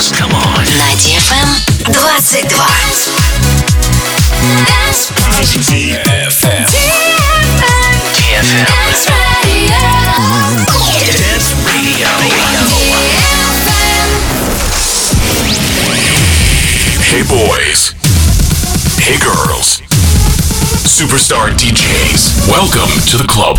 dance. Come on. На DFM 22. DFM. DFM. Dance Radio. Hey boys. Hey girls. Superstar DJs. Welcome to the club.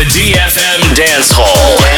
the DFM Dance Hall.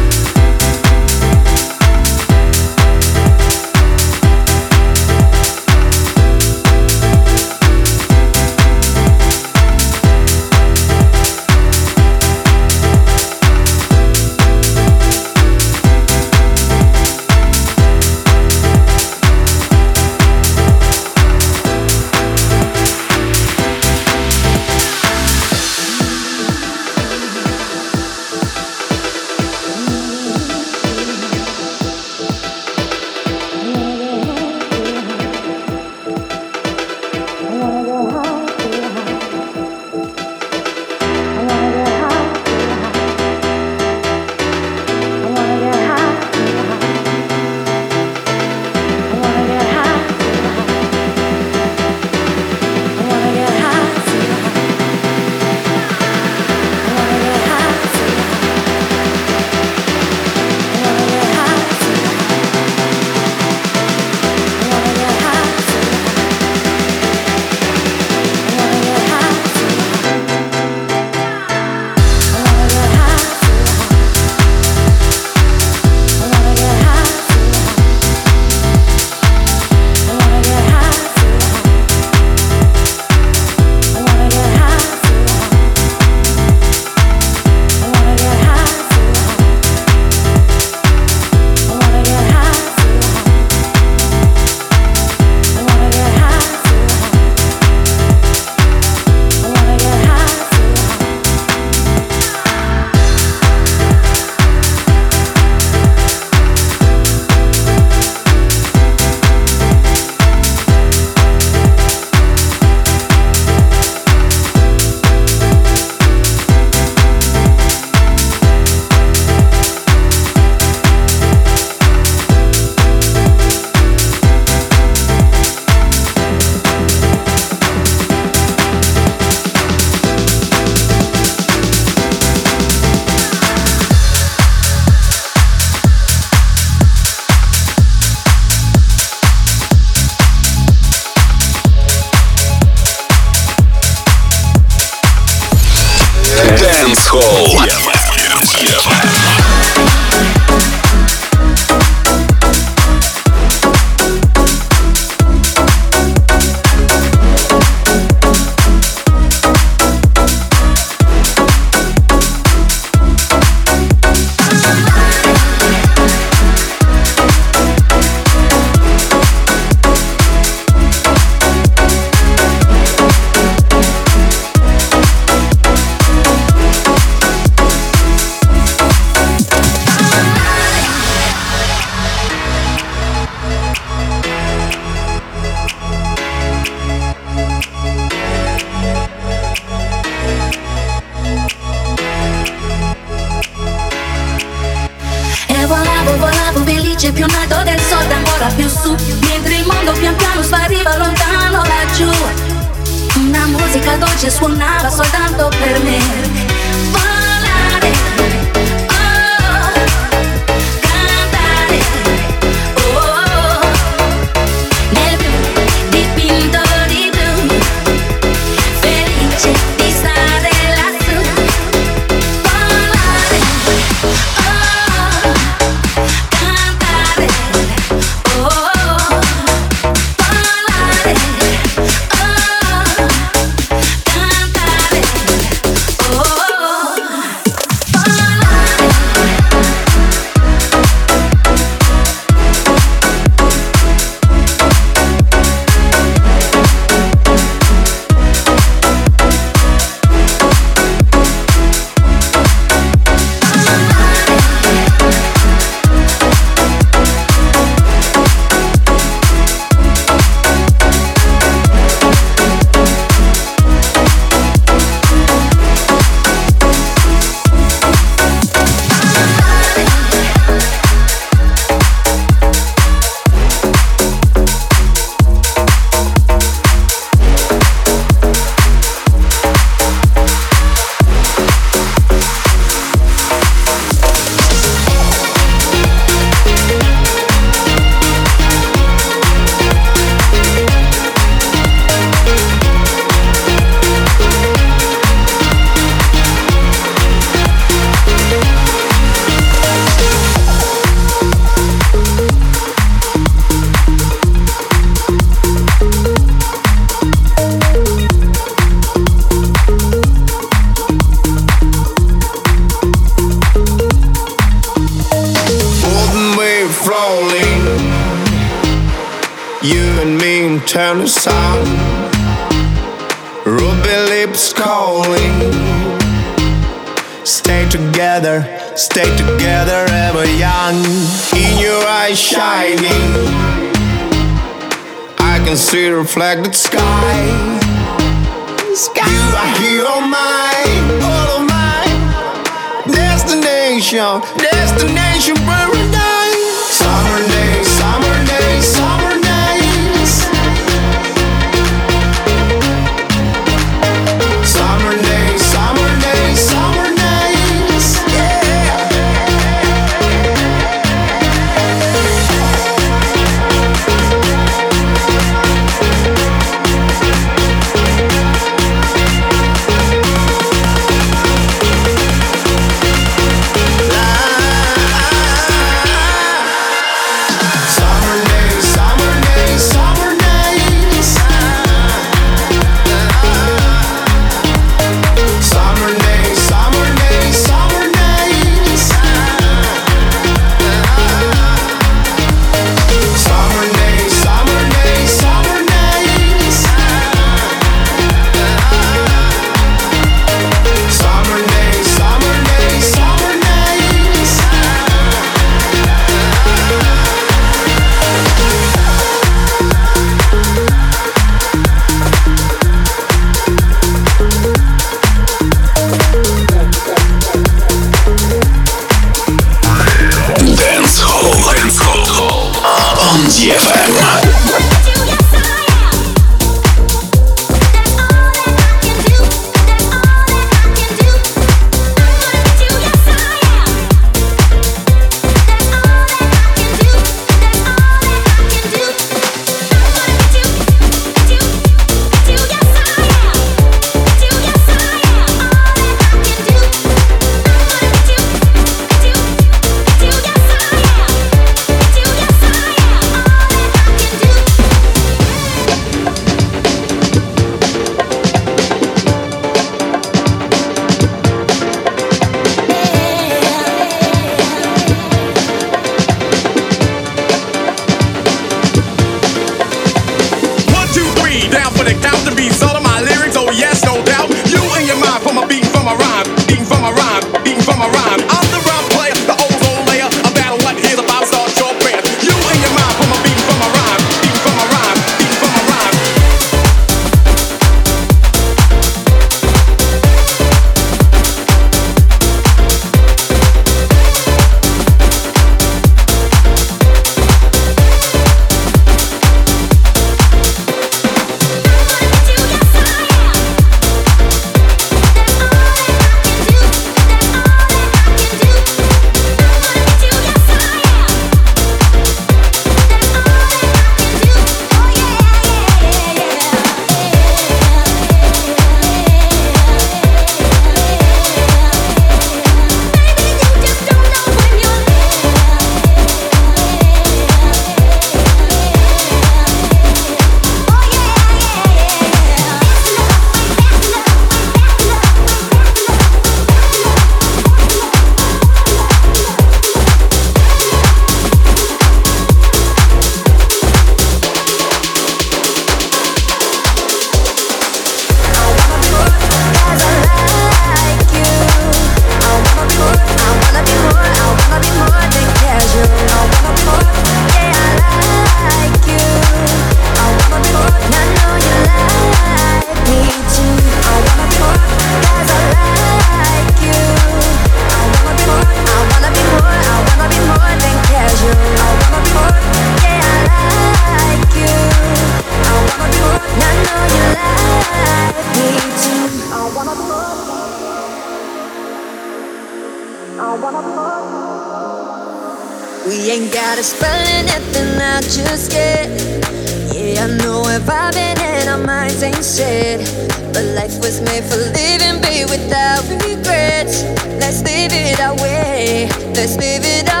Let's leave it that.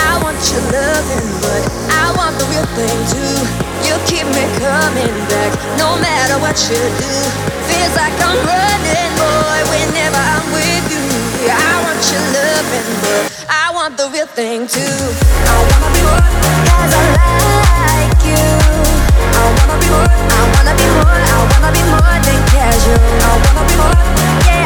I want your loving, but I want the real thing too. You keep me coming back, no matter what you do. Feels like I'm running, boy, whenever I'm with you. I want your loving, but I want the real thing too. I wanna be one as I like you. I wanna be more, I wanna be more, I wanna be more than casual. I wanna be more, yeah.